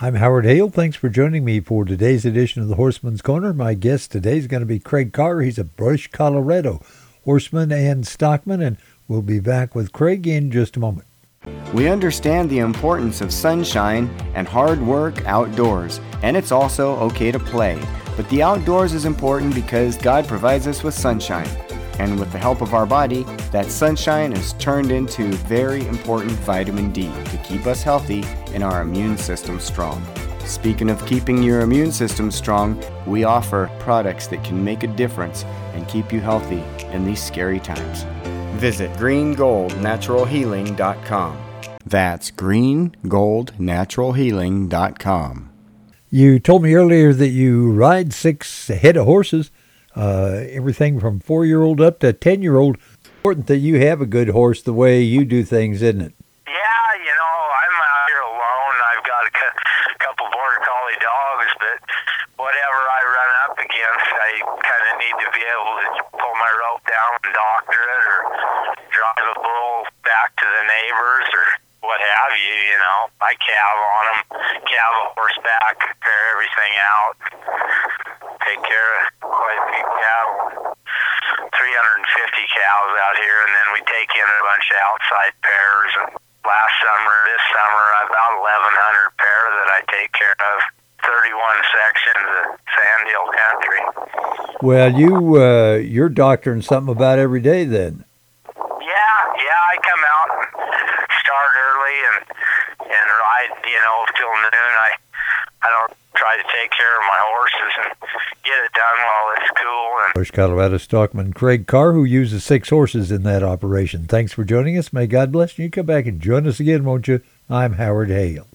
I'm Howard Hale. Thanks for joining me for today's edition of the Horseman's Corner. My guest today is going to be Craig Carr. He's a Brush, Colorado horseman and stockman, and we'll be back with Craig in just a moment. We understand the importance of sunshine and hard work outdoors, and it's also okay to play. But the outdoors is important because God provides us with sunshine. And with the help of our body, that sunshine is turned into very important vitamin D to keep us healthy and our immune system strong. Speaking of keeping your immune system strong, we offer products that can make a difference and keep you healthy in these scary times. Visit greengoldnaturalhealing.com. That's greengoldnaturalhealing.com. You told me earlier that you ride six head of horses uh, everything from four year old up to ten year old. Important that you have a good horse the way you do things, isn't it? Yeah, you know, I'm out here alone. I've got a couple border collie dogs, but whatever I run up against, I kind of need to be able to pull my rope down and doctor it, or drive a bull back to the neighbors, or what have you. You know, I calve on them, calve a horse back, pair everything out, take care of quite a few cattle. 350 cows out here, and then we take in a bunch of outside pairs. And last summer, this summer, about 1,100 pair that I take care of. 31 sections of sand hill country. Well, you uh, you're doctoring something about every day then. Yeah, yeah, I come out and start early and and ride, you know, till noon. I I don't try to take care of my horses and get it done while it's cool. And Brush, Colorado stockman Craig Carr, who uses six horses in that operation. Thanks for joining us. May God bless you. Come back and join us again, won't you? I'm Howard Hale.